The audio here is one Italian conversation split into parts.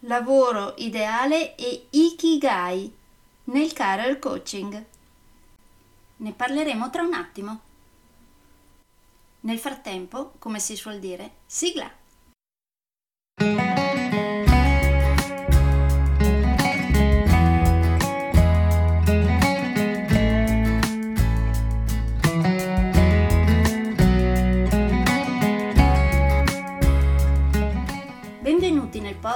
lavoro ideale e Ikigai nel career coaching. Ne parleremo tra un attimo. Nel frattempo, come si suol dire, sigla!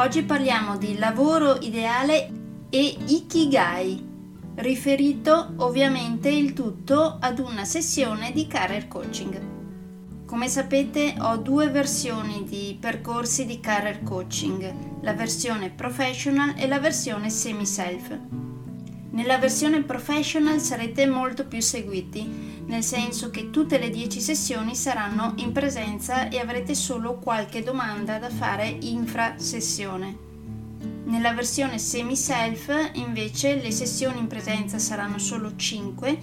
Oggi parliamo di lavoro ideale e Ikigai, riferito ovviamente il tutto ad una sessione di career coaching. Come sapete ho due versioni di percorsi di career coaching, la versione professional e la versione semi-self. Nella versione professional sarete molto più seguiti, nel senso che tutte le 10 sessioni saranno in presenza e avrete solo qualche domanda da fare infra sessione. Nella versione semi-self invece le sessioni in presenza saranno solo 5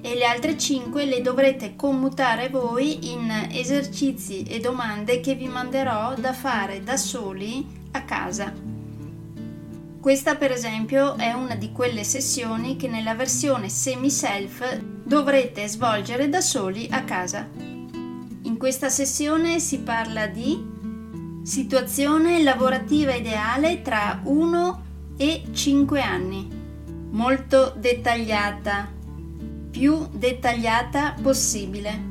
e le altre 5 le dovrete commutare voi in esercizi e domande che vi manderò da fare da soli a casa. Questa per esempio è una di quelle sessioni che nella versione semi-self dovrete svolgere da soli a casa. In questa sessione si parla di situazione lavorativa ideale tra 1 e 5 anni, molto dettagliata, più dettagliata possibile,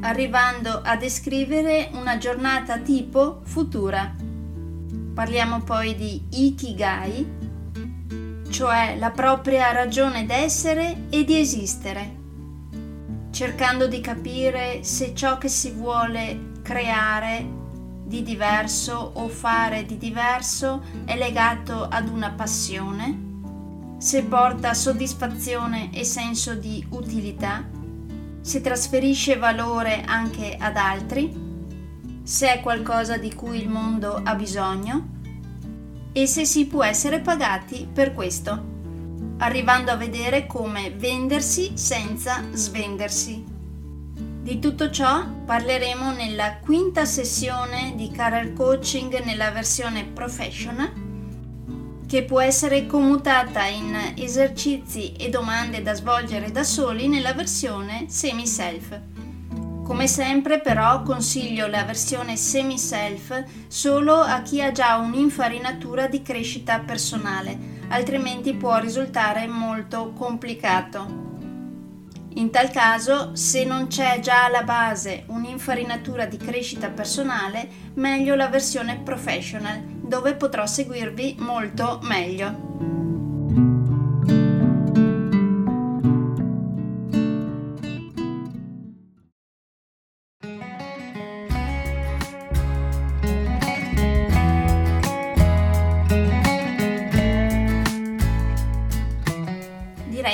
arrivando a descrivere una giornata tipo futura. Parliamo poi di Ikigai, cioè la propria ragione d'essere e di esistere cercando di capire se ciò che si vuole creare di diverso o fare di diverso è legato ad una passione, se porta soddisfazione e senso di utilità, se trasferisce valore anche ad altri, se è qualcosa di cui il mondo ha bisogno e se si può essere pagati per questo arrivando a vedere come vendersi senza svendersi. Di tutto ciò parleremo nella quinta sessione di Career Coaching nella versione professional che può essere commutata in esercizi e domande da svolgere da soli nella versione semi-self. Come sempre però consiglio la versione semi-self solo a chi ha già un'infarinatura di crescita personale altrimenti può risultare molto complicato. In tal caso, se non c'è già alla base un'infarinatura di crescita personale, meglio la versione professional, dove potrò seguirvi molto meglio.